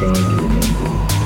trying to remember.